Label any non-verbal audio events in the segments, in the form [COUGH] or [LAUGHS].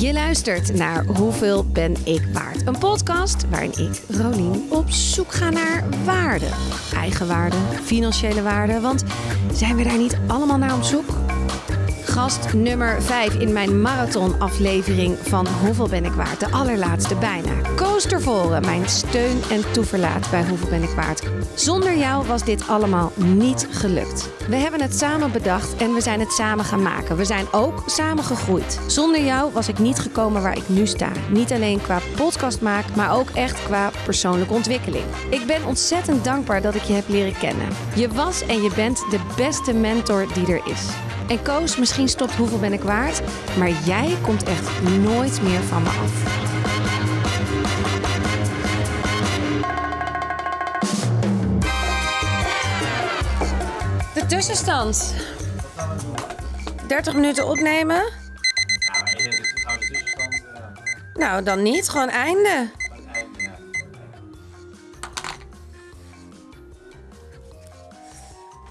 Je luistert naar Hoeveel ben ik waard? Een podcast waarin ik, Rolien, op zoek ga naar waarde. Eigenwaarde, financiële waarde, want zijn we daar niet allemaal naar op zoek? Gast nummer 5 in mijn marathonaflevering van Hoeveel ben ik waard? De allerlaatste bijna. Koos Tervoren, mijn steun en toeverlaat bij Hoeveel ben ik waard? Zonder jou was dit allemaal niet gelukt. We hebben het samen bedacht en we zijn het samen gaan maken. We zijn ook samen gegroeid. Zonder jou was ik niet gekomen waar ik nu sta. Niet alleen qua podcast maak, maar ook echt qua persoonlijke ontwikkeling. Ik ben ontzettend dankbaar dat ik je heb leren kennen. Je was en je bent de beste mentor die er is. En Koos, misschien stopt hoeveel ben ik waard, maar jij komt echt nooit meer van me af. De tussenstand. 30 minuten opnemen? Tussenstand eh, Nou, dan niet. Gewoon einde.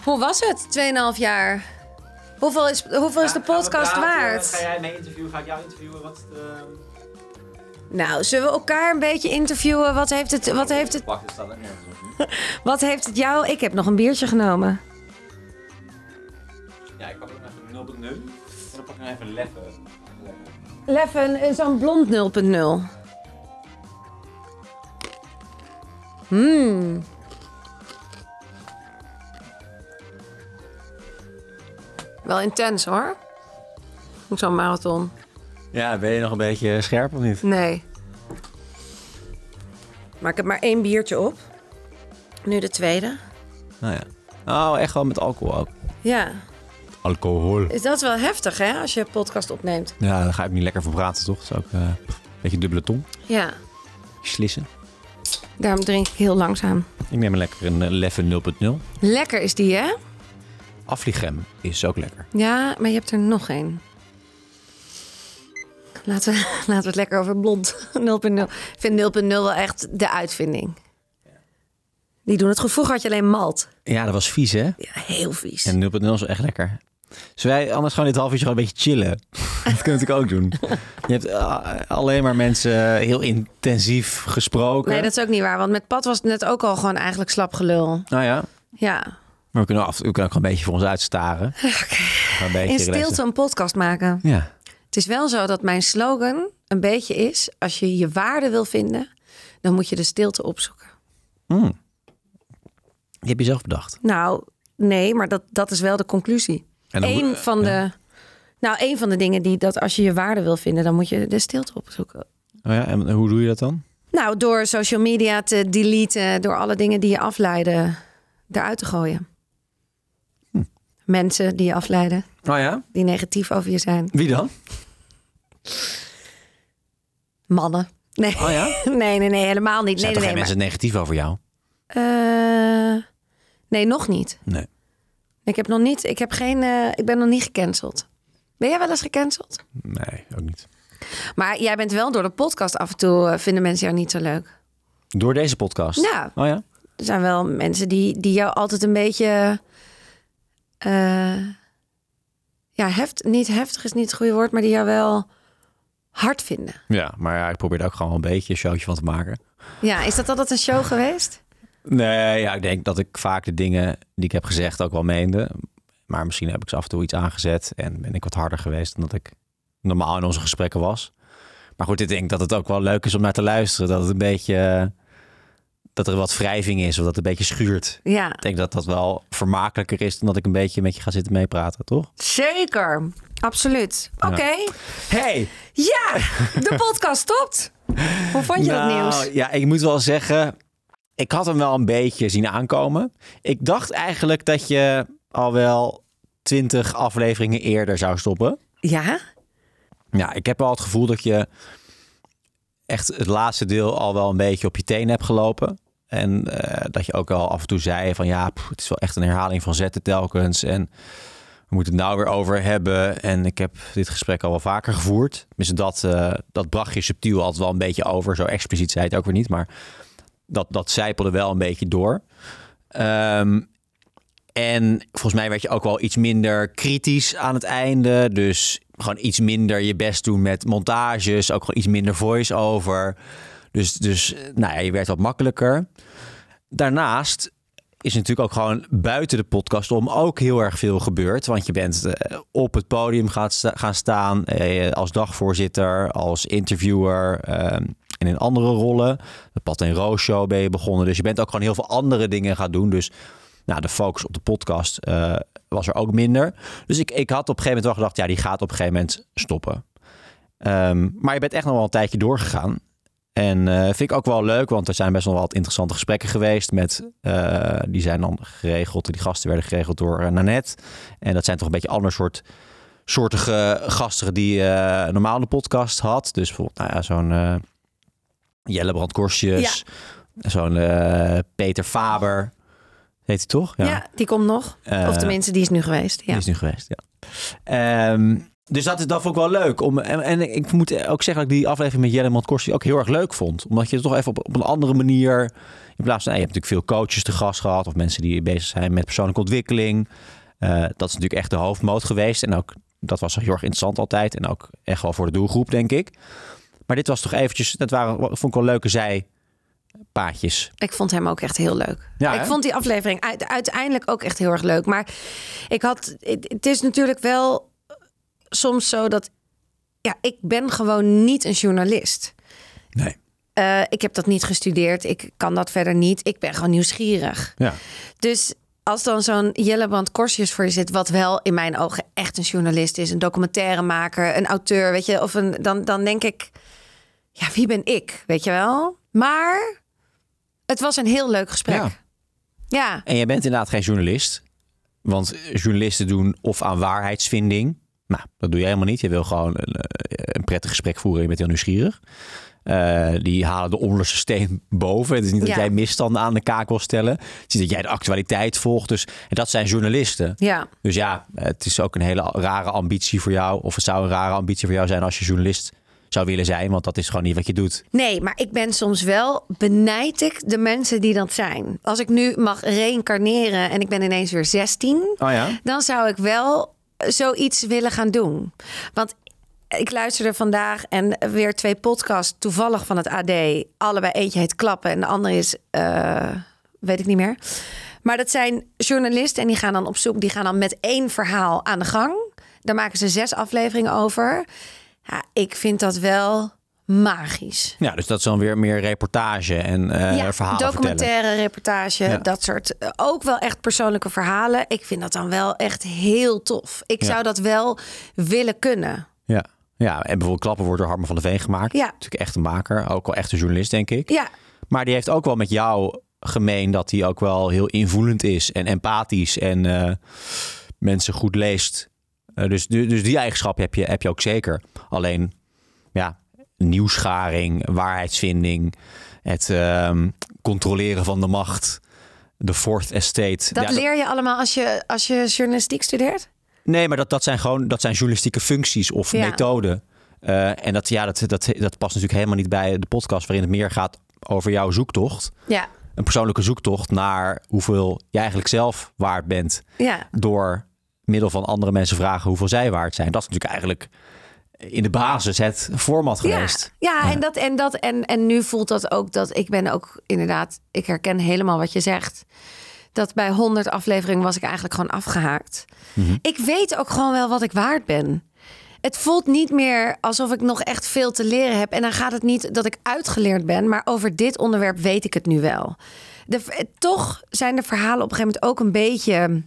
Hoe was het? 2,5 jaar. Hoeveel is, hoeveel is de podcast praten? waard? Ga jij mee interviewen? Ga ik jou interviewen? Wat is de... Nou, zullen we elkaar een beetje interviewen? Wat heeft het, wat heeft het, er [LAUGHS] wat heeft het jou... Ik heb nog een biertje genomen. Ja, ik pak ook even 0.0. En dan pak ik nog even Leffe. Leffen is zo'n blond 0.0. Hmm. Wel intens hoor. Zo'n marathon. Ja, ben je nog een beetje scherp of niet? Nee. Maar ik heb maar één biertje op. Nu de tweede. Nou ja. Oh, echt wel met alcohol ook. Ja. Alcohol. Is dat wel heftig hè, als je een podcast opneemt? Ja, daar ga ik niet lekker voor praten, toch? Dat is ook eh, een beetje dubbele tong. Ja. Slissen. Daarom drink ik heel langzaam. Ik neem lekker een eh, Leffe 0.0. Lekker is die hè? Afligem is ook lekker. Ja, maar je hebt er nog één. Laten we, [LAUGHS] laten we het lekker over blond 0.0. Ik vind 0.0 wel echt de uitvinding. Die doen het goed. Vroeger had je alleen malt. Ja, dat was vies, hè? Ja, heel vies. En 0.0 is echt lekker. Zullen wij anders gewoon dit half uurtje gewoon een beetje chillen? [LAUGHS] dat kun je natuurlijk ook doen. Je hebt eh, alleen maar mensen heel intensief gesproken. Nee, dat is ook niet waar. Want met Pat was het net ook al gewoon eigenlijk slap gelul. Nou ja, Ja. Maar we kunnen, af, we kunnen ook een beetje voor ons uitstaren. [LAUGHS] Beetje In relaxen. stilte een podcast maken. Ja. Het is wel zo dat mijn slogan een beetje is... als je je waarde wil vinden, dan moet je de stilte opzoeken. Mm. Die heb je zelf bedacht. Nou, nee, maar dat, dat is wel de conclusie. Eén moet- van de. Nou, een van de dingen die dat als je je waarde wil vinden, dan moet je de stilte opzoeken. Oh ja, en hoe doe je dat dan? Nou, door social media te deleten, door alle dingen die je afleiden, eruit te gooien. Mensen die je afleiden, Oh ja? die negatief over je zijn. Wie dan? Mannen. Nee, Oh ja? [LAUGHS] nee, nee, nee helemaal niet. Zijn Nee, toch nee, geen nee. mensen negatief over jou? Eh, nee, nog niet. Nee. Ik heb nog niet. Ik heb geen. eh, ik ben nog niet gecanceld. Ben jij wel eens gecanceld? Nee, ook niet. Maar jij bent wel door de podcast af en toe eh, vinden mensen jou niet zo leuk. Door deze podcast? Ja. Oh ja? Er zijn wel mensen die, die jou altijd een beetje. Eh, ja, heft, niet heftig is niet het goede woord, maar die jou wel hard vinden. Ja, maar ja, ik probeer er ook gewoon een beetje een showtje van te maken. Ja, is dat altijd een show [LAUGHS] geweest? Nee, ja, ik denk dat ik vaak de dingen die ik heb gezegd ook wel meende. Maar misschien heb ik ze af en toe iets aangezet en ben ik wat harder geweest dan dat ik normaal in onze gesprekken was. Maar goed, ik denk dat het ook wel leuk is om naar te luisteren. Dat het een beetje, eh, dat er wat wrijving is of dat het een beetje schuurt. Ja, Ik denk dat dat wel vermakelijker is dan dat ik een beetje met je ga zitten meepraten, toch? zeker. Absoluut. Oké. Hey! Ja, de podcast stopt. Hoe vond je dat Nou, nieuws? Ja, ik moet wel zeggen, ik had hem wel een beetje zien aankomen. Ik dacht eigenlijk dat je al wel twintig afleveringen eerder zou stoppen. Ja? Ja, ik heb wel het gevoel dat je echt het laatste deel al wel een beetje op je tenen hebt gelopen. En eh, dat je ook al af en toe zei van ja, het is wel echt een herhaling van zetten telkens. En we moeten het nou weer over hebben. En ik heb dit gesprek al wel vaker gevoerd. Dus dat, eh, dat bracht je subtiel altijd wel een beetje over. Zo expliciet zei het ook weer niet. Maar dat, dat zijpelde wel een beetje door. Ehm, En volgens mij werd je ook wel iets minder kritisch aan het einde. Dus gewoon iets minder je best doen met montages. Ook gewoon iets minder voice-over. Dus, dus nou ja, je werd wat makkelijker. Daarnaast is natuurlijk ook gewoon buiten de podcast om ook heel erg veel gebeurd. Want je bent eh, op het podium gaat gaan staan eh, als dagvoorzitter, als interviewer eh, en in andere rollen. De Pat en Roos show ben je begonnen. Dus je bent ook gewoon heel veel andere dingen gaan doen. Dus nou, de focus op de podcast was er ook minder. Dus ik, ik had op een gegeven moment wel gedacht, ja, die gaat op een gegeven moment stoppen. Ehm, maar je bent echt nog wel een tijdje doorgegaan. En uh, vind ik ook wel leuk, want er zijn best wel wat interessante gesprekken geweest. Met, uh, die zijn dan geregeld, die gasten werden geregeld door uh, Nanette. En dat zijn toch een beetje ander soort soortige gasten die normaal de podcast had. Dus bijvoorbeeld nou ja, zo'n Jelle Brandkorstjes, ja. zo'n Peter Faber. Heet hij toch? Ja, ja die komt nog. of tenminste, die is nu geweest. Ja. Die is nu geweest, ja. Um, dus dat, dat vond ik wel leuk. Om, en, en ik moet ook zeggen dat ik die aflevering met Jelle Montkorsi ook heel erg leuk vond. Omdat je het toch even op, op een andere manier... In plaats van, je hebt natuurlijk veel coaches te gast gehad... of mensen die bezig zijn met persoonlijke ontwikkeling. Uh, dat is natuurlijk echt de hoofdmoot geweest. En ook, dat was heel erg interessant altijd. En ook echt wel voor de doelgroep, denk ik. Maar dit was toch eventjes... Dat waren, vond ik wel leuke zij paadjes. Ik vond hem ook echt heel leuk. Ja, ik vond die aflevering uiteindelijk ook echt heel erg leuk. Maar ik had, het is natuurlijk wel soms zo dat ja, ik ben gewoon niet een journalist. Nee. Uh, ik heb dat niet gestudeerd. Ik kan dat verder niet. Ik ben gewoon nieuwsgierig. Ja. Dus als dan zo'n Jelleband Korsjes voor je zit, wat wel in mijn ogen echt een journalist is, een documentairemaker, een auteur, weet je, of een, dan, dan denk ik, ja, wie ben ik, weet je wel? Maar het was een heel leuk gesprek. Ja. ja. En je bent inderdaad geen journalist, want journalisten doen of aan waarheidsvinding nou, dat doe je helemaal niet. Je wil gewoon een, eh, een prettig gesprek voeren. Je bent heel nieuwsgierig. Uh, die halen de onderste steen [LAUGHS] boven. Het is niet dat jij misstanden aan de kaak wil stellen. Het is dat jij de actualiteit volgt. Dus, en dat zijn journalisten. Ja. Dus ja, het is ook een hele rare ambitie voor jou. Of het zou een rare ambitie voor jou zijn als je journalist zou willen zijn. Want dat is gewoon niet wat je doet. Nee, maar ik ben soms wel benijd ik de mensen die dat zijn. Als ik nu mag reïncarneren en ik ben ineens weer 16. Oh ja? Dan zou ik wel zoiets willen gaan doen. Want ik luisterde vandaag en weer twee podcasts toevallig van het AD. Allebei eentje heet Klappen en de andere is, uh, weet ik niet meer. Maar dat zijn journalisten en die gaan dan op zoek. Die gaan dan met één verhaal aan de gang. Daar maken ze zes afleveringen over. Ja, ik vind dat wel magisch. Ja, dus dat is dan weer meer reportage en uh, ja, verhalen documentaire reportage, dat soort. Eh, ook wel echt persoonlijke verhalen. Ik vind dat dan wel echt heel tof. Ik zou dat wel willen kunnen. Ja. Ja, en bijvoorbeeld Klappen wordt door Harmen van de Veen gemaakt. Ja. Natuurlijk echt een maker, ook wel echt een journalist, denk ik. Ja. Maar die heeft ook wel met jou gemeen dat hij ook wel heel invoelend is en empathisch en uh, mensen goed leest. Uh, dus, dus die eigenschap heb je, heb je ook zeker. Alleen, ja, nieuwsgaring, waarheidsvinding, het uh, controleren van de macht, de fourth estate. Dat leer je allemaal als je, als je journalistiek studeert? Nee, maar dat, dat zijn gewoon dat zijn journalistieke functies of ja. methoden. Uh, en dat, ja, dat, dat, dat past natuurlijk helemaal niet bij de podcast waarin het meer gaat over jouw zoektocht. Ja. Een persoonlijke zoektocht naar hoeveel je eigenlijk zelf waard bent. Ja. Door middel van andere mensen vragen hoeveel zij waard zijn. Dat is natuurlijk eigenlijk in de basis het format geweest. Ja, ja, en dat en dat en en nu voelt dat ook dat ik ben ook inderdaad, ik herken helemaal wat je zegt. Dat bij 100 afleveringen was ik eigenlijk gewoon afgehaakt. Mhm. Ik weet ook gewoon wel wat ik waard ben. Het voelt niet meer alsof ik nog echt veel te leren heb. En dan gaat het niet dat ik uitgeleerd ben, maar over dit onderwerp weet ik het nu wel. De, toch zijn de verhalen op een gegeven moment ook een beetje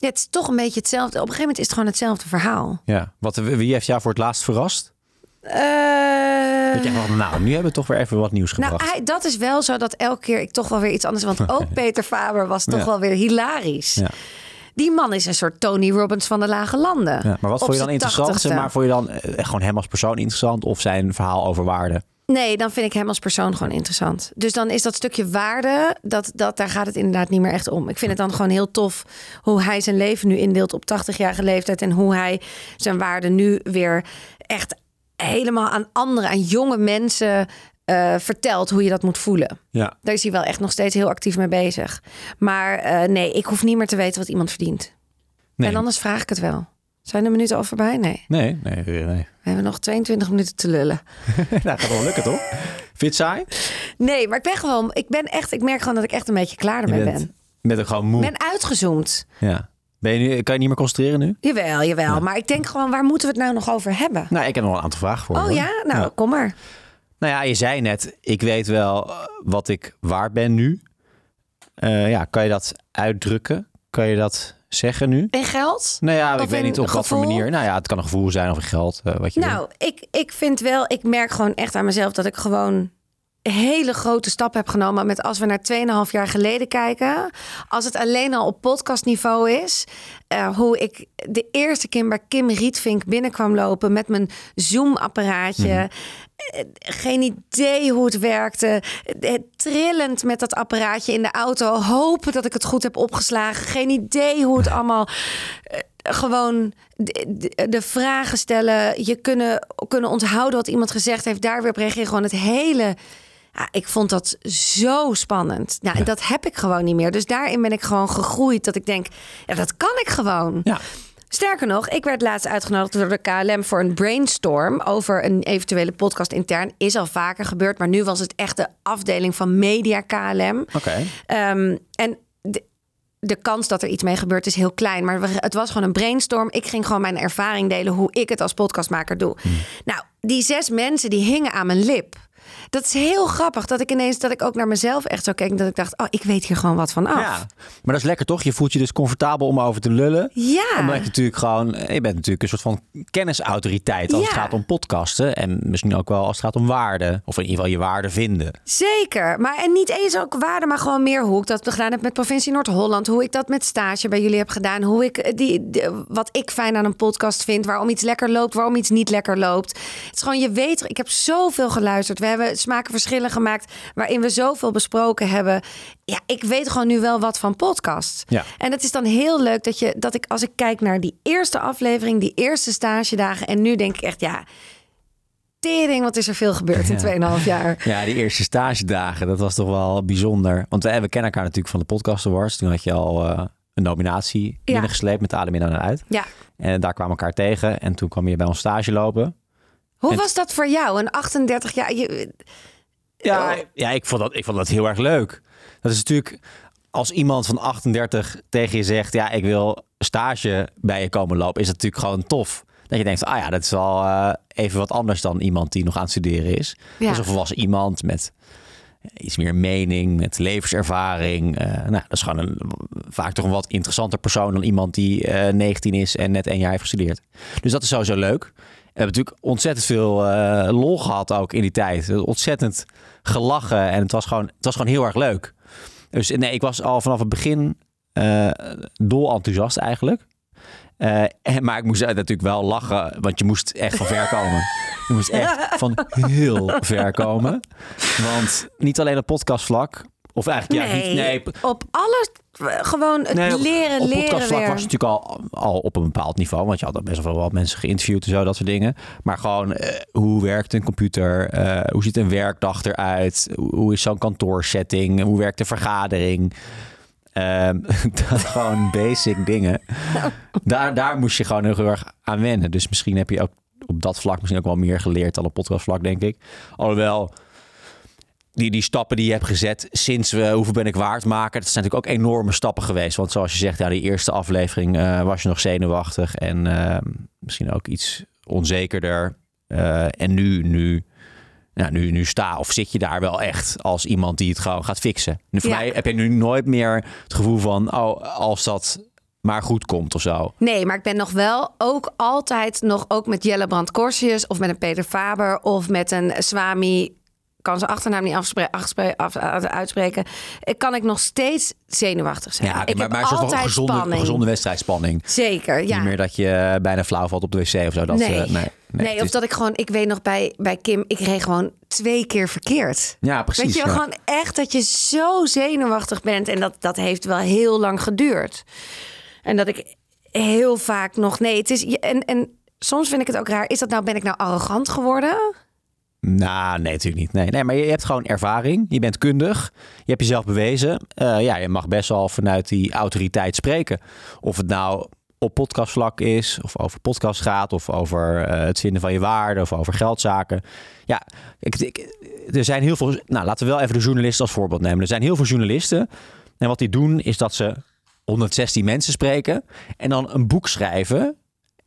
ja, het is toch een beetje hetzelfde. Op een gegeven moment is het gewoon hetzelfde verhaal. Ja. Wat, wie heeft jou voor het laatst verrast? Uh... Dat je nou, nu hebben we toch weer even wat nieuws gebracht. Nou, hij, dat is wel zo dat elke keer ik toch wel weer iets anders... Want ook [LAUGHS] Peter Faber was toch wel weer hilarisch. Ja. Die man is een soort Tony Robbins van de lage landen. Ja, maar wat vond je dan interessant? Zeg maar vond je dan eh, gewoon hem als persoon interessant... of zijn verhaal over waarde? Nee, dan vind ik hem als persoon gewoon interessant. Dus dan is dat stukje waarde, dat, dat, daar gaat het inderdaad niet meer echt om. Ik vind het dan gewoon heel tof hoe hij zijn leven nu indeelt op 80-jarige leeftijd. En hoe hij zijn waarde nu weer echt helemaal aan anderen, aan jonge mensen eh, vertelt hoe je dat moet voelen. Ja. Daar is hij wel echt nog steeds heel actief mee bezig. Maar eh, nee, ik hoef niet meer te weten wat iemand verdient. Nee. En anders vraag ik het wel. Zijn de minuten al voorbij? Nee. Nee, nee, nee. nee. We hebben nog 22 minuten te lullen. [LAUGHS] nou, gaat wel lukken, toch? Vind het saai? Nee, maar ik ben gewoon, ik ben echt, ik merk gewoon dat ik echt een beetje klaar ermee ben. bent ook gewoon moe. Ik ben uitgezoomd. Ja. Ben je nu, kan je niet meer concentreren nu? Jawel, jawel. Maar ik denk gewoon, waar moeten we het nou nog over hebben? Nou, ik heb nog een aantal vragen voor Oh hoor. ja? Nou, kom maar. Nou ja, je zei net, ik weet wel eh, wat ik waard ben nu. Eh, ja, kan je dat uitdrukken? Kan je dat zeggen nu? In geld? Nou ja, Of ik weet niet op wat voor manier. Nou ja, het kan een gevoel zijn of in geld, eh, wat je wil. Nou, ik, ik vind wel, ik merk gewoon echt aan mezelf dat ik gewoon hele grote stap heb genomen met als we naar 2,5 jaar geleden kijken. Als het alleen al op podcastniveau is. eh, hoe ik de eerste keer bij Kim Rietvink binnenkwam lopen met mijn Zoom-apparaatje. Eh, Geen idee hoe het werkte. Eh, Trillend met dat apparaatje in de auto. Hopen dat ik het goed heb opgeslagen. Geen idee hoe het allemaal gewoon de, de- de vragen stellen. Je kunnen, kunnen onthouden wat iemand gezegd heeft. Daar weer op reageren. Gewoon het hele. Ja, ik vond dat zo spannend. Nou, en dat heb ik gewoon niet meer. Dus daarin ben ik gewoon gegroeid. Dat ik denk, ja, dat kan ik gewoon. Ja. Sterker nog, ik werd laatst uitgenodigd door de KLM voor een brainstorm over een eventuele podcast intern. Is al vaker gebeurd, maar nu was het echt de afdeling van Media KLM. Oké. Ehm, en de, de kans dat er iets mee gebeurt is heel klein. Maar het was gewoon een brainstorm. Ik ging gewoon mijn ervaring delen hoe ik het als podcastmaker doe. Nou, die zes mensen die hingen aan mijn lip. Dat is heel grappig dat ik ineens dat ik ook naar mezelf echt zo keek. Dat ik dacht, oh, ik weet hier gewoon wat van af. Ja, maar dat is lekker toch? Je voelt je dus comfortabel om over te lullen. Ja. Omdat je natuurlijk gewoon, je bent natuurlijk een soort van kennisautoriteit als het gaat om podcasten. En misschien ook wel als het gaat om waarde. Of in ieder geval je waarde vinden. Zeker. Maar en niet eens ook waarde, maar gewoon meer hoe ik dat gedaan heb met provincie Noord-Holland. Hoe ik dat met stage bij jullie heb gedaan. Hoe ik eh, die, de- wat ik fijn aan een podcast vind. Waarom iets lekker loopt, waarom iets niet lekker loopt. Het is gewoon, je weet, ik heb zoveel geluisterd. We hebben smakenverschillen gemaakt waarin we zoveel besproken hebben. Ja, ik weet gewoon nu wel wat van podcasts. Ja. En het is dan heel leuk dat, je, dat ik, als ik kijk naar die eerste aflevering, die eerste stagedagen. En nu denk ik echt, ja, tering, wat is er veel gebeurd in 2,5 jaar. Ja, die eerste stagedagen, dat was toch wel bijzonder. Want eh, we kennen elkaar natuurlijk van de Podcast Awards. Toen had je al eh, een nominatie binnengesleept met Adem in en uit. Ja. En daar kwamen we elkaar tegen. En toen kwam je bij ons stage lopen. Hoe En- was dat voor jou? Een 38 jaar. Je, Ja, Oh. ja ik, vond dat, ik vond dat heel erg leuk. Dat is natuurlijk als iemand van 38 tegen je zegt: Ja, ik wil stage bij je komen lopen, is dat natuurlijk gewoon tof. Dat je denkt: Ah ja, dat is wel eh, even wat anders dan iemand die nog aan het studeren is. Ja. Dat is een volwassen iemand met iets meer mening, met levenservaring. Eh, nou, dat is gewoon een, vaak toch een wat interessanter persoon dan iemand die eh 19 is en net een jaar heeft gestudeerd. Dus dat is sowieso leuk. We hebben natuurlijk ontzettend veel eh, lol gehad ook in die tijd. Ontzettend gelachen en het was gewoon, het was gewoon heel erg leuk. Dus nee, ik was al vanaf het begin eh dol enthousiast eigenlijk. Eh, en, maar ik moest natuurlijk wel lachen, want je moest echt van ver komen. [LAUGHS] Je moest echt van heel ver komen. Want niet alleen op podcastvlak, of eigenlijk ja, niet, nee, op alles. Gewoon het Nee, op- leren, op leren podcastvlak weer. was het natuurlijk al, al op een bepaald niveau. Want je had best wel wat mensen geïnterviewd en zo, dat soort dingen. Maar gewoon, eh, hoe werkt een computer? Eh, hoe ziet een werkdag eruit? Hoe, is zo'n kantoorsetting? Hoe werkt een vergadering? Ehm, [LAUGHS] dat gewoon basic dingen. Daar, daar moest je gewoon heel erg aan wennen. Dus misschien heb je ook op dat vlak misschien ook wel meer geleerd dan op podcastvlak, denk ik. Alhoewel, die, die stappen die je hebt gezet sinds we Hoeveel ben ik waard maken, dat zijn natuurlijk ook enorme stappen geweest. Want zoals je zegt, ja, die eerste aflevering eh, was je nog zenuwachtig en eh, misschien ook iets onzekerder. Eh, en nu, nu, ja, nu, nu sta of zit je daar wel echt als iemand die het gewoon gaat fixen. Nu, voor Ja. mij heb je nu nooit meer het gevoel van, oh, als dat maar goed komt of zo. Nee, maar ik ben nog wel ook altijd nog ook met Jelle Brand Corsius of met een Peter Faber of met een Swami. Kan zijn achternaam niet afspre- af- uitspreken. Ik kan ik nog steeds zenuwachtig zijn. Ja, ik maar, heb maar het is toch altijd een gezonde, spanning. gezonde wedstrijdspanning. Zeker, ja. Niet meer dat je bijna flauw valt op de wc of zo. Dat, nee. eh, nee, nee, of is- dat ik gewoon, ik weet nog bij, bij Kim, ik reed gewoon twee keer verkeerd. Ja, precies. Weet je, ja. gewoon echt dat je zo zenuwachtig bent. En dat, dat heeft wel heel lang geduurd. En dat ik heel vaak nog, nee, het is, en, en soms vind ik het ook raar. Is dat nou, ben ik nou arrogant geworden? Nou, nee, natuurlijk niet. Nee, nee, maar je hebt gewoon ervaring. Je bent kundig. Je hebt jezelf bewezen. Uh, ja, je mag best wel vanuit die autoriteit spreken. Of het nou op podcastvlak is, of over podcast gaat, of over uh, het vinden van je waarde, of over geldzaken. Ja, ik, ik, er zijn heel veel. Nou, laten we wel even de journalisten als voorbeeld nemen. Er zijn heel veel journalisten. En wat die doen, is dat ze 116 mensen spreken en dan een boek schrijven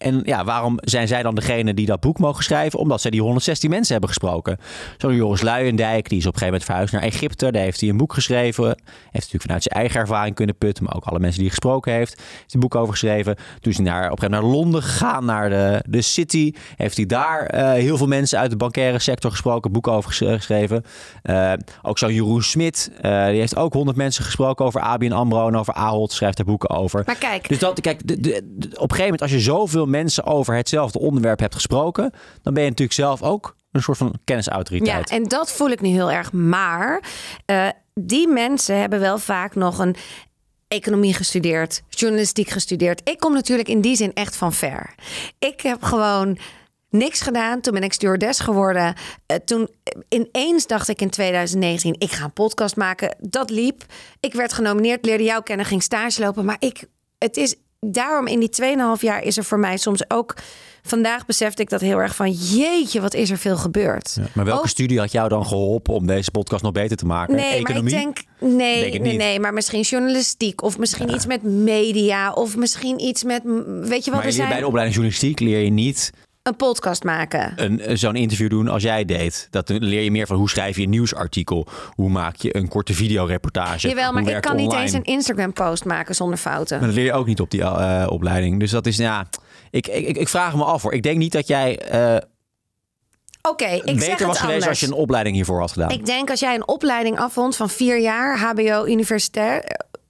en ja, waarom zijn zij dan degene die dat boek mogen schrijven? Omdat zij die 116 mensen hebben gesproken. Zo Joris Luijendijk, die is op een gegeven moment verhuisd naar Egypte. Daar heeft hij een boek geschreven. Heeft natuurlijk vanuit zijn eigen ervaring kunnen putten. Maar ook alle mensen die hij gesproken heeft. Heeft een boek over geschreven. Toen is hij naar, op een gegeven moment naar Londen gegaan, naar de, de City. Heeft hij daar uh, heel veel mensen uit de bankaire sector gesproken. Boek over geschreven. Uh, ook zo Jeroen Smit. Uh, die heeft ook 100 mensen gesproken over ABN AMRO en over Ahold. Schrijft daar boeken over. Maar kijk. Dus dat, kijk, de, de, de, op een gegeven moment als je zoveel mensen over hetzelfde onderwerp hebt gesproken, dan ben je natuurlijk zelf ook een soort van kennisautoriteit. Ja, en dat voel ik nu heel erg. Maar uh, die mensen hebben wel vaak nog een economie gestudeerd, journalistiek gestudeerd. Ik kom natuurlijk in die zin echt van ver. Ik heb gewoon niks gedaan. Toen ben ik stewardess geworden. Uh, toen ineens dacht ik in 2019, ik ga een podcast maken. Dat liep. Ik werd genomineerd, leerde jou kennen, ging stage lopen. Maar ik, het is daarom in die 2,5 jaar is er voor mij soms ook. Vandaag besefte ik dat heel erg van jeetje, wat is er veel gebeurd. Ja, maar welke ook, studie had jou dan geholpen om deze podcast nog beter te maken? Nee, Economie? maar ik denk nee, denk nee, nee, maar misschien journalistiek of misschien ja. iets met media of misschien iets met weet je wat maar we zijn. bij de opleiding journalistiek leer je niet een podcast maken. Een, zo'n interview doen als jij deed. Dat leer je meer van hoe schrijf je een nieuwsartikel. Hoe maak je een korte videoreportage. Jawel, maar ik kan online. niet eens een Instagram post maken zonder fouten. Maar dat leer je ook niet op die uh, opleiding. Dus dat is, ja... Ik, ik, ik vraag me af hoor. Ik denk niet dat jij... Uh, Oké, okay, ik beter was geweest als je een opleiding hiervoor had gedaan. Ik denk als jij een opleiding afvond van vier jaar, HBO, universitair,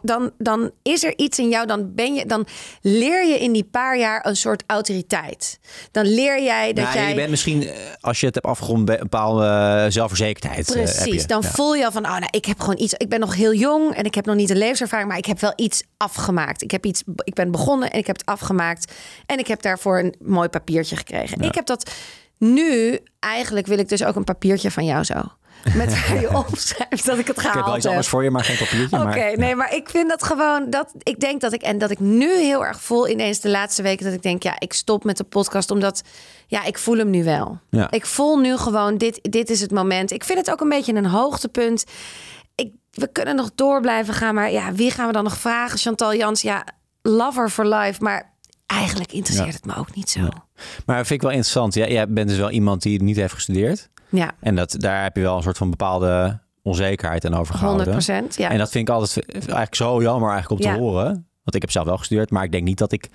dan, dan is er iets in jou, dan, ben je, dan leer je in die paar jaar een soort autoriteit. Dan leer jij dat nou, jij... Je bent misschien, als je het hebt afgerond, een bepaalde uh, zelfverzekerdheid. Precies, je. dan ja. voel je al van, oh, nou, ik heb gewoon iets, ik ben nog heel jong en ik heb nog niet een levenservaring, maar ik heb wel iets afgemaakt. Ik, heb iets, ik ben begonnen en ik heb het afgemaakt en ik heb daarvoor een mooi papiertje gekregen. Ja. Ik heb dat nu, eigenlijk wil ik dus ook een papiertje van jou zo. [LAUGHS] Met waar je opschrijft dat ik het gehaald Ik heb wel iets anders voor je, maar geen papiertje. Oké, okay, nee, maar ik vind dat gewoon dat ik denk dat ik en dat ik nu heel erg voel ineens de laatste weken dat ik denk ja, ik stop met de podcast omdat ja, ik voel hem nu wel. Ja. Ik voel nu gewoon dit dit is het moment. Ik vind het ook een beetje een hoogtepunt. Ik, we kunnen nog door blijven gaan, maar ja, wie gaan we dan nog vragen? Chantal Jans, ja, lover for life, maar eigenlijk interesseert ja. het me ook niet zo. Ja. Maar vind ik wel interessant. Ja, jij bent dus wel iemand die het niet heeft gestudeerd. Ja. En dat, daar heb je wel een soort van bepaalde onzekerheid aan overgehouden. 100%. Ja. En dat vind ik altijd eigenlijk zo jammer eigenlijk om te horen. Want ik heb zelf wel gestudeerd, maar ik denk niet dat ik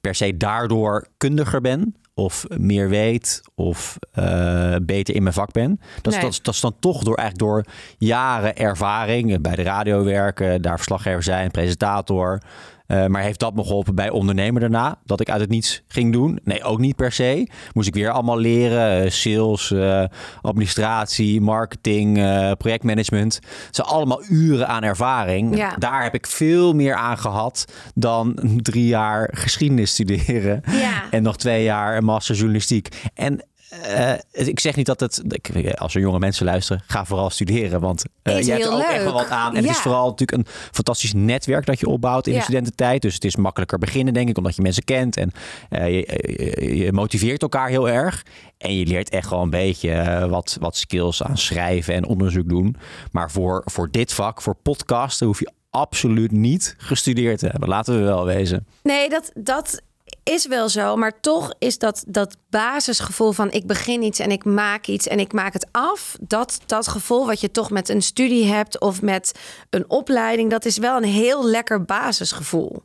per se daardoor kundiger ben of meer weet of uh, beter in mijn vak ben. Dat, Nee. is, dat, dat is dan toch door eigenlijk door jaren ervaring bij de radio werken, daar verslaggever zijn, presentator. Uh, maar heeft dat me geholpen bij ondernemer daarna? Dat ik uit het niets ging doen? Nee, ook niet per se. Moest ik weer allemaal leren. eh, Sales, eh, administratie, marketing, eh, projectmanagement. Het zijn allemaal uren aan ervaring. Ja. Daar heb ik veel meer aan gehad dan drie jaar geschiedenis studeren. Ja. En nog twee jaar een master journalistiek. En eh, ik zeg niet dat het. ik- Als er jonge mensen luisteren, ga vooral studeren. Want eh, Is je hebt er ook echt wel wat aan. En het is vooral natuurlijk een fantastisch netwerk dat je opbouwt in Ja. de studententijd. Dus het is makkelijker beginnen, denk ik, omdat je mensen kent. En eh, je, je, je motiveert elkaar heel erg. En je leert echt wel een beetje eh, wat, wat skills aan schrijven en onderzoek doen. Maar voor, voor dit vak, voor podcasten, hoef je absoluut niet gestudeerd te hebben. Laten we wel wezen. Nee, dat, dat is wel zo. Maar toch is dat, dat basisgevoel van ik begin iets en ik maak iets en ik maak het af. Dat, dat gevoel wat je toch met een studie hebt of met een opleiding, dat is wel een heel lekker basisgevoel.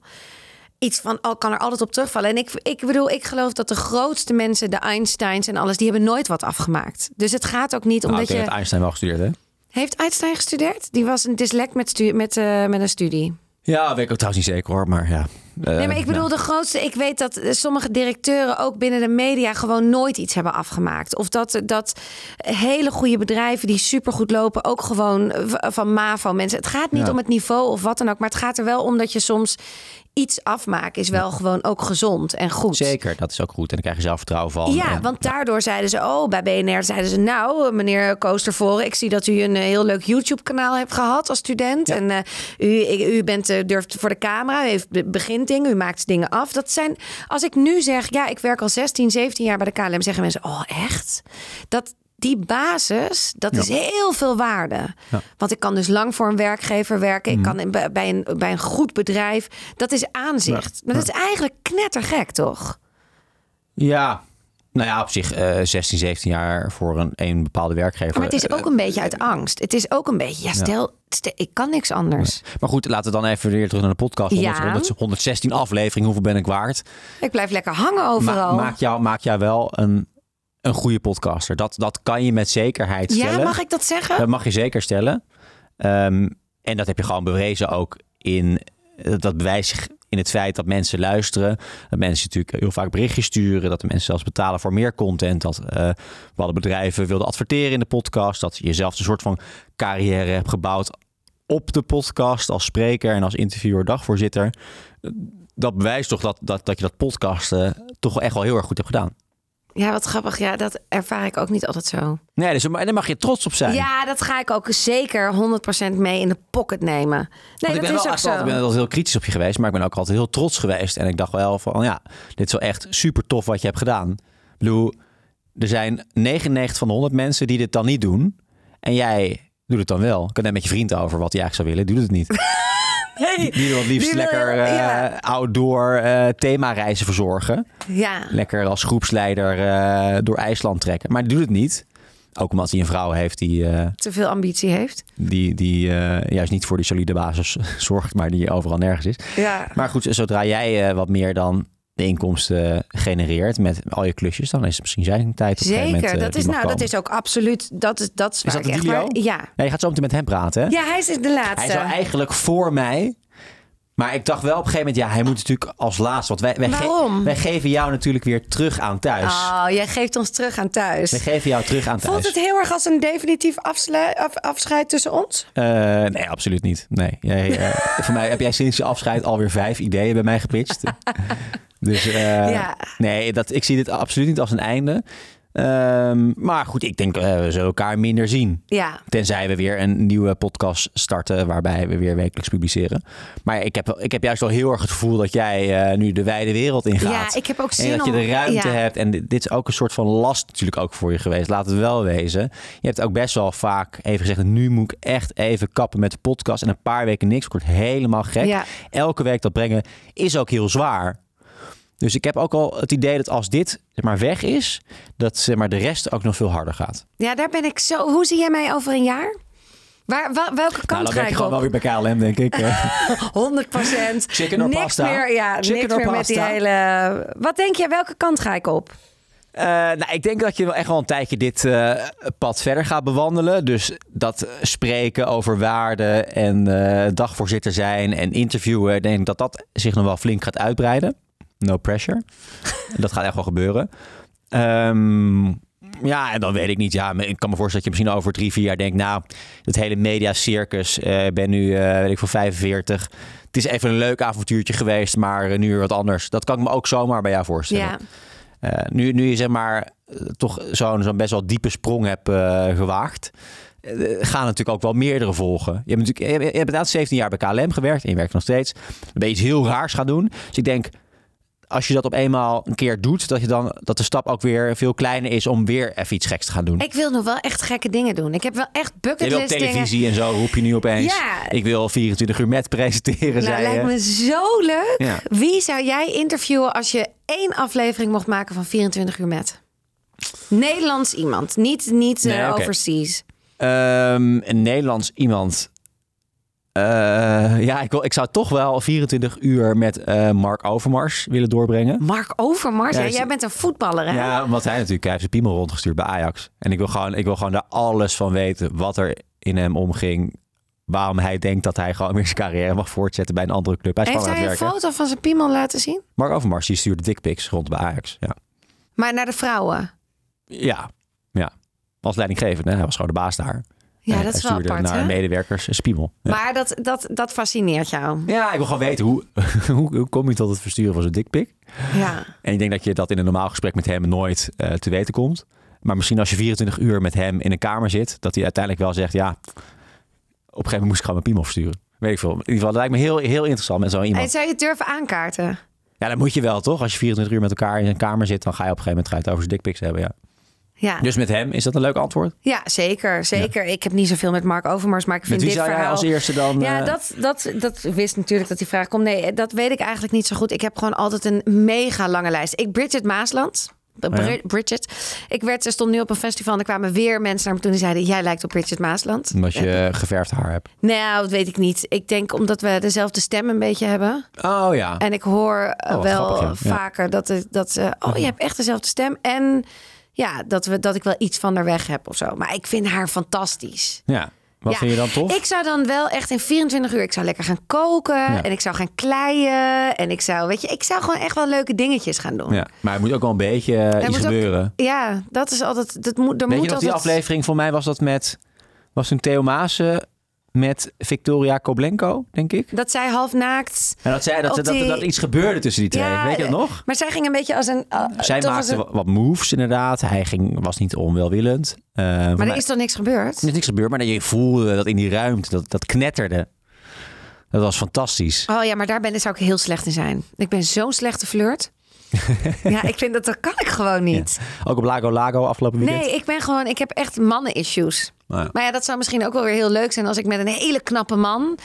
Iets van, oh, kan er altijd op terugvallen. En ik, ik bedoel, ik geloof dat de grootste mensen, de Einsteins en alles, die hebben nooit wat afgemaakt. Dus het gaat ook niet Nou, omdat ik denk je... dat Einstein wel gestudeerd heeft. Heeft Einstein gestudeerd? Die was een dyslect met, stu met, eh, met een studie. Ja, weet ik ook trouwens niet zeker hoor. Maar ja. Eh, Nee, maar ik bedoel nou. de grootste. Ik weet dat sommige directeuren ook binnen de media gewoon nooit iets hebben afgemaakt. Of dat, dat hele goede bedrijven die supergoed lopen ook gewoon van MAVO mensen. Het gaat niet Ja. om het niveau of wat dan ook, maar het gaat er wel om dat je soms iets afmaken is wel gewoon ook gezond en goed. Zeker, dat is ook goed. En dan krijg je zelfvertrouwen van. Ja, En- want daardoor zeiden ze, oh, bij BNR zeiden ze, nou, meneer Koostervoren, ik zie dat u een eh, heel leuk YouTube-kanaal hebt gehad als student. En eh, u, u bent, eh, durft voor de camera, u heeft, be- begint dingen, u maakt dingen af. Dat zijn, als ik nu zeg, ja, ik werk al 16, 17 jaar bij de KLM, zeggen mensen, oh, echt? Dat, die basis, dat is heel veel waarde. Want ik kan dus lang voor een werkgever werken. Ik kan in, bij, een, bij een goed bedrijf. Dat is aanzicht. Maar dat is eigenlijk knettergek, toch? Ja, nou ja, op zich eh 16, 17 jaar voor een, een bepaalde werkgever. Maar het is ook een beetje uit angst. Het is ook een beetje, ja, stel, stel ik kan niks anders. Maar goed, laten we dan even weer terug naar de podcast. Ja. 100, 100, 116 aflevering, hoeveel ben ik waard? Ik blijf lekker hangen Ma overal. maak, jou, maak jou wel een, een goede podcaster. Dat, dat kan je met zekerheid stellen. ja, mag ik dat zeggen? Dat mag je zeker stellen. Ehm, en dat heb je gewoon bewezen ook in... Dat bewijst zich in het feit dat mensen luisteren. Dat mensen natuurlijk heel vaak berichtjes sturen. Dat de mensen zelfs betalen voor meer content. Dat eh bepaalde bedrijven wilden adverteren in de podcast. Dat je zelf een soort van carrière hebt gebouwd op de podcast als spreker en als interviewer, dagvoorzitter. Dat bewijst toch dat, dat, dat je dat podcasten toch echt wel heel erg goed hebt gedaan. Ja, wat grappig. Ja, dat ervaar ik ook niet altijd zo. Nee, dus daar mag je trots op zijn. Ja, dat ga ik ook zeker 100% mee in de pocket nemen. Nee, Want dat ik ben is wel ook altijd, zo. altijd- ik ben altijd heel kritisch op je geweest, maar ik ben ook altijd heel trots geweest. En ik dacht wel van, ja, dit is wel echt super tof wat je hebt gedaan. Ik bedoel, er zijn 99 van de 100 mensen die dit dan niet doen. En jij doet het dan wel. Ik had net met je vriend over wat hij eigenlijk zou willen. Doet het niet. [LAUGHS] Nee. Die wil het liefst wil- lekker eh, ja. outdoor eh themareizen verzorgen. Ja. Lekker als groepsleider eh, door IJsland trekken. Maar die doet het niet. Ook omdat hij een vrouw heeft die, te veel ambitie heeft. die, die juist niet voor die solide basis [LAUGHS] zorgt, maar die overal nergens is. Ja. Maar goed, zodra jij wat meer dan de inkomsten genereert met al je klusjes, dan is het misschien zijn tijd op Zeker, moment. eh, dat die is, nou, dat is ook absoluut. Dat is, dat is, waar dat ik een echt waar- Ja. Nee, je gaat zo meteen met hem praten, hè? ja, hij is de Hij laatste. zou eigenlijk voor mij. Maar ik dacht wel op een gegeven moment, ja, hij moet natuurlijk als laatste. Want wij, wij, ge- wij geven jou natuurlijk weer terug aan thuis. Oh, jij geeft ons terug aan thuis. Wij geven jou terug aan thuis. Voelt het heel erg als een definitief af- afscheid tussen ons? Eh, nee, absoluut niet. Nee. Jij, eh, voor mij heb jij sinds je afscheid alweer vijf ideeën bij mij gepitcht. [LAUGHS] dus eh, Ja. nee, dat, ik zie dit absoluut niet als een einde. Ehm, maar goed, ik denk eh, we zullen elkaar minder zien. Ja. Tenzij we weer een nieuwe podcast starten waarbij we weer wekelijks publiceren. Maar ik heb, ik heb juist wel heel erg het gevoel dat jij eh, nu de wijde wereld ingaat. Ja, ik heb ook zin En dat je de ruimte ja. hebt. En dit, dit is ook een soort van last natuurlijk ook voor je geweest. Laat het wel wezen. Je hebt ook best wel vaak even gezegd... nu moet ik echt even kappen met de podcast. En een paar weken niks. Ik word helemaal gek. Ja. Elke week dat brengen is ook heel zwaar. Dus ik heb ook al het idee dat als dit zeg maar, weg is... dat zeg maar, de rest ook nog veel harder gaat. Ja, daar ben ik zo. Hoe zie jij mij over een jaar? Waar, wa- welke Nou, kant dan ga ik gewoon wel op? weer bij KLM, denk ik. [LAUGHS] 100 procent. Chicken or niks pasta? meer, ja, Chicken niks or meer met die hele. Wat denk je? Welke kant ga ik op? Eh, nou, ik denk dat je wel echt wel een tijdje dit eh, pad verder gaat bewandelen. Dus dat eh, spreken over waarden en eh, dagvoorzitter zijn en interviewen. Ik denk dat dat zich nog wel flink gaat uitbreiden. No pressure. [LAUGHS] dat gaat echt wel gebeuren. Ehm, ja, en dan weet ik niet. Ja, ik kan me voorstellen dat je misschien over drie, vier jaar denkt... nou, het hele mediacircus, eh, ik ben nu, eh weet ik voor 45... Het is even een leuk avontuurtje geweest, maar nu weer wat anders. Dat kan ik me ook zomaar bij jou voorstellen. Ja. Eh, nu, nu je zeg maar toch zo'n zo'n best wel diepe sprong hebt gewaagd, gaan natuurlijk ook wel meerdere volgen. Je hebt natuurlijk je hebt, je hebt inderdaad 17 jaar bij KLM gewerkt en je werkt nog steeds. Dan ben je iets heel raars gaan doen. Dus ik denk, als je dat op eenmaal een keer doet, dat, je dan, dat de stap ook weer veel kleiner is om weer even iets geks te gaan doen. Ik wil nog wel echt gekke dingen doen. Ik heb wel echt bucketlist dingen. televisie en zo roep je nu opeens. Ja. Ik wil 24 uur met presenteren, Nou, zei lijkt je. me zo leuk. Ja. Wie zou jij interviewen als je één aflevering mocht maken van 24 uur met? Nederlands iemand, niet, niet eh, overseas. Ehm, een Nederlands iemand. Eh, ja, ik, wil, ik zou toch wel 24 uur met eh, Mark Overmars willen doorbrengen. Mark Overmars, Ja, ja, is- jij bent een voetballer hè? Ja, omdat hij natuurlijk, hij heeft zijn piemel rondgestuurd bij Ajax. En ik wil gewoon, ik wil gewoon daar alles van weten wat er in hem omging. Waarom hij denkt dat hij gewoon weer zijn carrière mag voortzetten bij een andere club. Hij Heeft hij een werken. foto van zijn piemel laten zien? Mark Overmars, die stuurde dickpics rond bij Ajax. Ja, Maar naar de vrouwen. ja. ja. Als leidinggevende, hij was gewoon de baas daar. Ja, En dat is wel apart, naar hè? medewerkers. Ja. Maar dat, dat, dat fascineert jou. ja, ik wil gewoon weten hoe, [LAUGHS] hoe, hoe kom je tot het versturen van zo'n dikpik? Ja. En ik denk dat je dat in een normaal gesprek met hem nooit eh, te weten komt. Maar misschien als je 24 uur met hem in een kamer zit, dat hij uiteindelijk wel zegt: ja, op een gegeven moment moest ik gewoon mijn piemel versturen. Weet ik veel. In ieder geval, dat lijkt me heel, heel interessant met zo En iemand. zou je het durven aankaarten? Ja, dan moet je wel toch? Als je 24 uur met elkaar in een kamer zit, dan ga je op een gegeven moment het over zijn dikpiks hebben. Ja. Ja, Dus met hem, is dat een leuk antwoord? ja zeker. zeker. Ik heb niet zoveel met Mark Overmars, maar ik Met vind wie dit zou jij verhaal... als eerste dan... Ja, eh, dat, dat, dat wist natuurlijk dat die vraag komt. Nee, dat weet ik eigenlijk niet zo goed. Ik heb gewoon altijd een mega lange lijst. Ik Bridget Maasland. Oh Bridget. Ik werd, ze stond nu op een festival en er kwamen weer mensen naar me toe die zeiden: Jij lijkt op Bridget Maasland. Omdat je geverfd haar hebt. Nou, dat weet ik niet. Ik denk omdat we dezelfde stem een beetje hebben. Oh ja. En ik hoor eh, Oh, wat wel grappig, ja. Ja. vaker dat, dat ze... Oh, je hebt echt dezelfde stem. En ja, dat, we, dat ik wel iets van haar weg heb of zo. Maar ik vind haar fantastisch. Ja. Wat Ja, vind je dan tof? Ik zou dan wel echt in 24 uur... Ik zou lekker gaan koken. Ja. En ik zou gaan kleien. En ik zou, weet je... Ik zou gewoon echt wel leuke dingetjes gaan doen. Ja, maar het moet ook wel een beetje eh, iets ook- gebeuren. Ja, dat is altijd... Dat moet, er Weet moet je die aflevering? Voor mij was dat met... Was toen Theo Maassen met Victoria Koblenko, denk ik. Dat zij half naakt... En dat, zei, dat, dat, dat, die- dat er iets gebeurde tussen die twee. Ja, Weet je dat nog? Maar zij ging een beetje als een... uh, Zij maakte een- wat moves inderdaad. Hij ging, was niet onwelwillend. Eh, Maar mij- er is toch niks gebeurd? Er is niks gebeurd, maar dat je voelde dat in die ruimte, dat, dat knetterde. Dat was fantastisch. Oh ja, maar daar ben, zou ik heel slecht in zijn. Ik ben zo'n slechte flirt. [LAUGHS] ja, ik vind dat dat kan ik gewoon niet. Ook op Lago Lago afgelopen weekend. Nee, ik ben gewoon, ik heb echt mannen-issues. Nou ja. Maar ja, dat zou misschien ook wel weer heel leuk zijn als ik met een hele knappe man,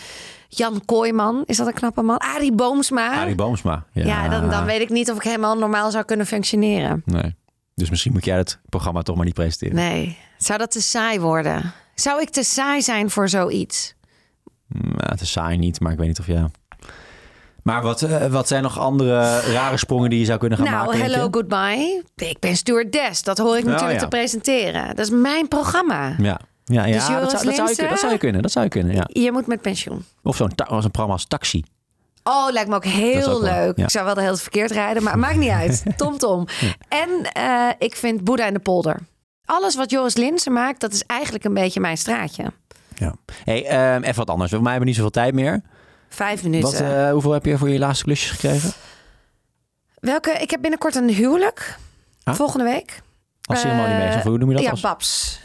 Jan Kooijman, is dat een knappe man? Arie Boomsma. Arie Boomsma. Ja, ja, dan, dan weet ik niet of ik helemaal normaal zou kunnen functioneren. Nee. Dus misschien moet jij het programma toch maar niet presenteren. Nee, zou dat te saai worden? Zou ik te saai zijn voor zoiets? Nou, het is saai niet, maar ik weet niet of ja. Maar wat, eh, wat zijn nog andere rare sprongen die je zou kunnen gaan nou, maken? denk hello, goodbye. Ik ben stewardess. Dat hoor ik Oh, natuurlijk ja. te presenteren. Dat is mijn programma. Ja, ja, ja Dus dat, zou, dat, zou je, dat zou je kunnen. Dat zou je kunnen, ja. Je moet met pensioen. Of zo'n als een programma als Taxi. Oh, lijkt me ook heel ook wel, leuk. ja. Ik zou wel de hele verkeerd rijden, maar maakt niet uit. [LAUGHS] Tom Tom. En eh, ik vind Boeddha in de polder. Alles wat Joris Linsen maakt, dat is eigenlijk een beetje mijn straatje. Ja. Hey, ehm, even wat anders. Voor mij hebben we niet zoveel tijd meer. Vijf minuten. Wat, eh, hoeveel heb je voor je laatste klusjes gekregen? Welke? Ik heb binnenkort een huwelijk. Ah. Volgende week. Als ceremoniemeester, of hoe noem je dat? Ja, als... Babs.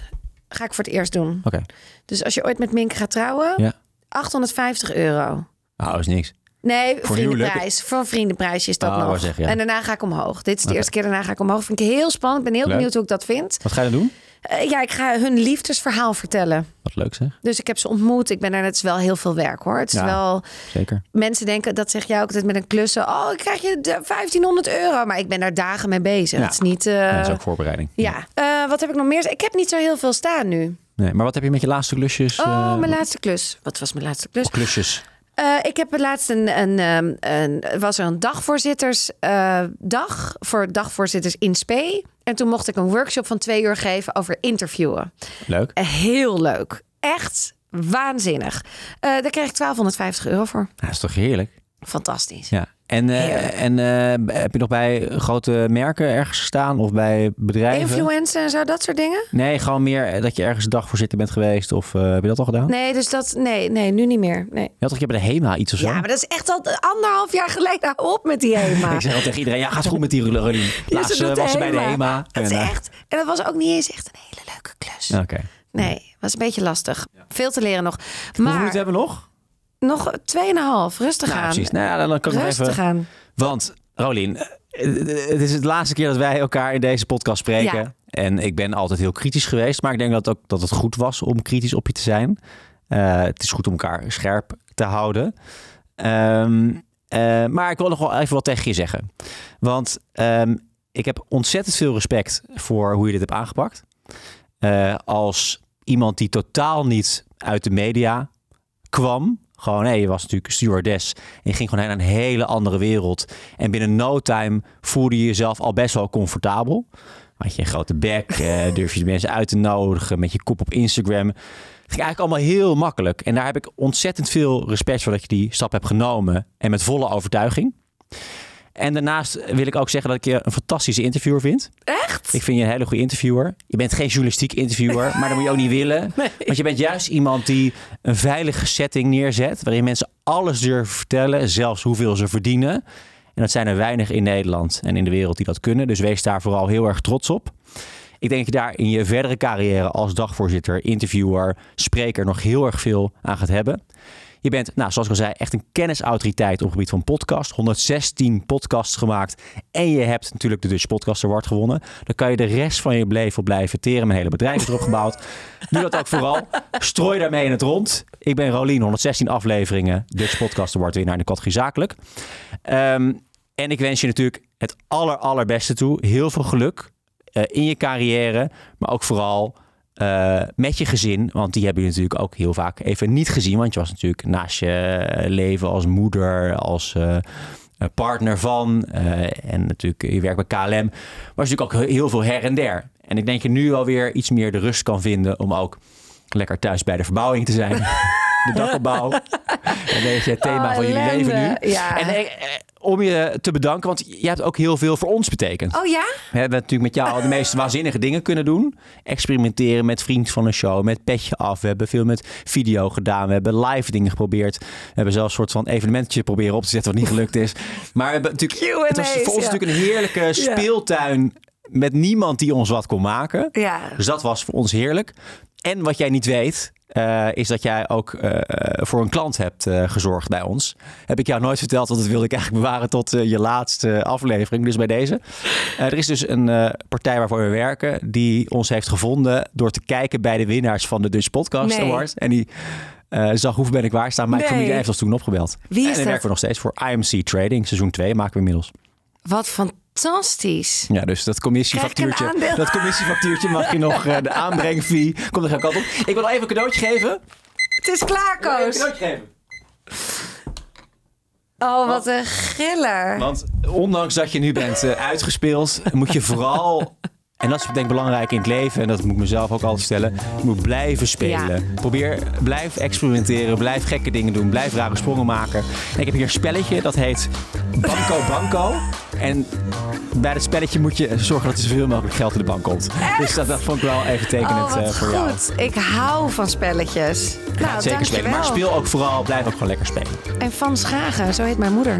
Ga ik voor het eerst doen. Oké. Dus als je ooit met Minke gaat trouwen, Ja. 850 euro. Nou, is niks. Nee, Voor vriendenprijs. Voor een vriendenprijs is dat Oh, nog. ja. En daarna ga ik omhoog. Dit is de eerste keer daarna ga ik omhoog. Vind ik heel spannend. Ik ben heel Leuk. benieuwd hoe ik dat vind. Wat ga je dan doen? Eh, ja, ik ga hun liefdesverhaal vertellen. Wat leuk zeg. Dus ik heb ze ontmoet. Ik ben daar net wel heel veel werk hoor. Het is Ja. wel Zeker. mensen denken dat zeg jij ook altijd met een klussen. Oh, ik krijg je de 1500 euro, maar ik ben daar dagen mee bezig. Ja. Het is niet. eh, Ja, dat is ook voorbereiding. ja. Eh, wat heb ik nog meer? Ik heb niet zo heel veel staan nu. Nee, maar wat heb je met je laatste klusjes? Oh, eh, mijn laatste klus. Wat was mijn laatste klus? klusjes? Eh, ik heb laatst een, een, ehm, een was er een dagvoorzittersdag voor dagvoorzitters in spe. En toen mocht ik een workshop van twee uur geven over interviewen. Leuk. Eh, Heel leuk. Echt waanzinnig. Eh, daar kreeg ik 1250 euro voor. Dat is toch heerlijk? Fantastisch. Ja. En, eh, en eh, heb je nog bij grote merken ergens gestaan of bij bedrijven? Influencer en zo, dat soort dingen? Nee, gewoon meer dat je ergens een dag voorzitter bent geweest of eh, heb je dat al gedaan? Nee, dus dat, nee, nee, nu niet meer. Nee. Je had toch een keer bij de HEMA iets of zo? Ja, maar dat is echt al anderhalf jaar geleden. Op met die HEMA. [LAUGHS] Ik zeg al tegen iedereen, ja, gaat goed met die. Ja, Laatst doet was ze bij de HEMA. Dat is En, eh, echt. En dat was ook niet eens echt een hele leuke klus. Oké. Nee, was een beetje lastig. Veel te leren nog. Hoeveel Maar minuten hebben we nog? Nog 2,5. Rustig Nou, aan. precies. Nou, ja, dan kan ik Rustig even... aan. Want, Rolien, eh, het is het laatste keer dat wij elkaar in deze podcast spreken. Ja. En ik ben altijd heel kritisch geweest. Maar ik denk dat, ook, dat het goed was om kritisch op je te zijn. Eh, het is goed om elkaar scherp te houden. Ehm, eh, maar ik wil nog wel even wat tegen je zeggen. Want ehm, ik heb ontzettend veel respect voor hoe je dit hebt aangepakt. Als iemand die totaal niet uit de media kwam. Gewoon, hé, je was natuurlijk stewardess. En je ging gewoon naar een hele andere wereld. En binnen no time voelde je jezelf al best wel comfortabel. Had je een grote bek, eh, [LAUGHS] durf je de mensen uit te nodigen met je kop op Instagram. Het ging eigenlijk allemaal heel makkelijk. En daar heb ik ontzettend veel respect voor dat je die stap hebt genomen. En met volle overtuiging. En daarnaast wil ik ook zeggen dat ik je een fantastische interviewer vind. Echt? Ik vind je een hele goede interviewer. Je bent geen journalistiek interviewer, maar dat moet je ook niet willen. [LAUGHS] Want je bent juist iemand die een veilige setting neerzet... waarin mensen alles durven vertellen, zelfs hoeveel ze verdienen. En dat zijn er weinig in Nederland en in de wereld die dat kunnen. Dus wees daar vooral heel erg trots op. Ik denk dat je daar in je verdere carrière als dagvoorzitter, interviewer, spreker nog heel erg veel aan gaat hebben. Je bent, nou, zoals ik al zei, echt een kennisautoriteit op het gebied van podcast. 116 podcasts gemaakt. En je hebt natuurlijk de Dutch Podcast Award gewonnen. Dan kan je de rest van je leven blijven teren. Mijn hele bedrijf is erop gebouwd. [LAUGHS] Doe dat ook vooral. Strooi daarmee in het rond. Ik ben Rolien, 116 afleveringen. Dutch Podcast Award winnaar in de categorie zakelijk. Ehm, en ik wens je natuurlijk het aller, allerbeste toe. Heel veel geluk uh, in je carrière. Maar ook vooral uh, met je gezin. Want die hebben je natuurlijk ook heel vaak even niet gezien. Want je was natuurlijk naast je leven als moeder, als uh, partner van. En natuurlijk, je werkt bij KLM. Maar natuurlijk ook heel veel her en der. En ik denk je nu alweer iets meer de rust kan vinden om ook lekker thuis bij de verbouwing te zijn. [LAUGHS] de dakopbouw. [LAUGHS] en deze het thema Oh, van jullie leven nu. Ja. En eh, om je te bedanken, want jij hebt ook heel veel voor ons betekend. Oh ja? We hebben natuurlijk met jou de meest waanzinnige dingen kunnen doen. Experimenteren met vriend van een show, met petje af. We hebben veel met video gedaan. We hebben live dingen geprobeerd. We hebben zelfs een soort van evenementje proberen op te zetten wat niet gelukt is. Maar we hebben natuurlijk, het was voor ons ja. natuurlijk een heerlijke speeltuin met niemand die ons wat kon maken. Ja. Dus dat was voor ons heerlijk. En wat jij niet weet, eh, is dat jij ook eh, voor een klant hebt eh, gezorgd bij ons. Heb ik jou nooit verteld, want dat wilde ik eigenlijk bewaren tot je laatste aflevering. Dus bij deze. Er is dus een partij waarvoor we werken die ons heeft gevonden door te kijken bij de winnaars van de Dutch Podcast Nee. Awards. En die eh, zag hoeveel ben ik waar staan. Mijn Nee. familie heeft ons toen opgebeld. Wie is en dan dat? werken we nog steeds voor IMC Trading. Seizoen 2 maken we inmiddels. Wat fantastisch. Ja, dus dat commissiefactuurtje, ik een dat commissiefactuurtje mag je nog, eh, de [LAUGHS] aanbrengfee, komt er geen kant op. Ik wil nog even een cadeautje geven. Het is klaar, Even een Koos. cadeautje geven. Oh, wat een giller. Want ondanks dat je nu bent eh, uitgespeeld, moet je vooral... En dat is denk ik belangrijk in het leven. En dat moet ik mezelf ook altijd stellen. Je moet blijven spelen. Ja. Probeer, blijf experimenteren. Blijf gekke dingen doen. Blijf rare sprongen maken. En ik heb hier een spelletje. Dat heet Banco Banco. En bij dat spelletje moet je zorgen dat er zoveel mogelijk geld in de bank komt. Dus dat, dat vond ik wel even tekenend Oh, eh, voor jou. goed. Ik hou van spelletjes. Nou, het zeker spelen. Maar speel ook vooral, blijf ook gewoon lekker spelen. En Van Schagen, zo heet mijn moeder.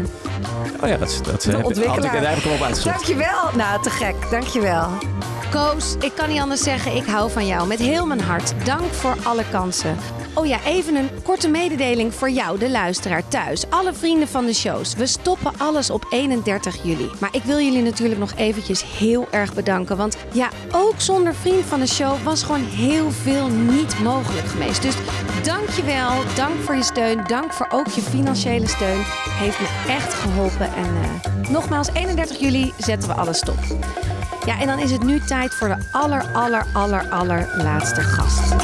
Oh ja, dat, is- dat De heb ik, had ik, ontwikkelaar. daar heb ik hem op uitgezocht. Dankjewel. Nou, te gek. Dankjewel. Koos, ik kan niet anders zeggen. Ik hou van jou met heel mijn hart. Dank voor alle kansen. Oh ja, even een korte mededeling voor jou, de luisteraar thuis. Alle vrienden van de shows. We stoppen alles op 31 juli. Maar ik wil jullie natuurlijk nog eventjes heel erg bedanken. Want ja, ook zonder vriend van de show was gewoon heel veel niet mogelijk geweest. Dus dankjewel. Dank voor je steun. Dank voor ook je financiële steun. Heeft me echt geholpen. En eh, nogmaals, 31 juli zetten we alles stop. Ja, en dan is het nu tijd voor de aller, aller, aller, aller laatste gast.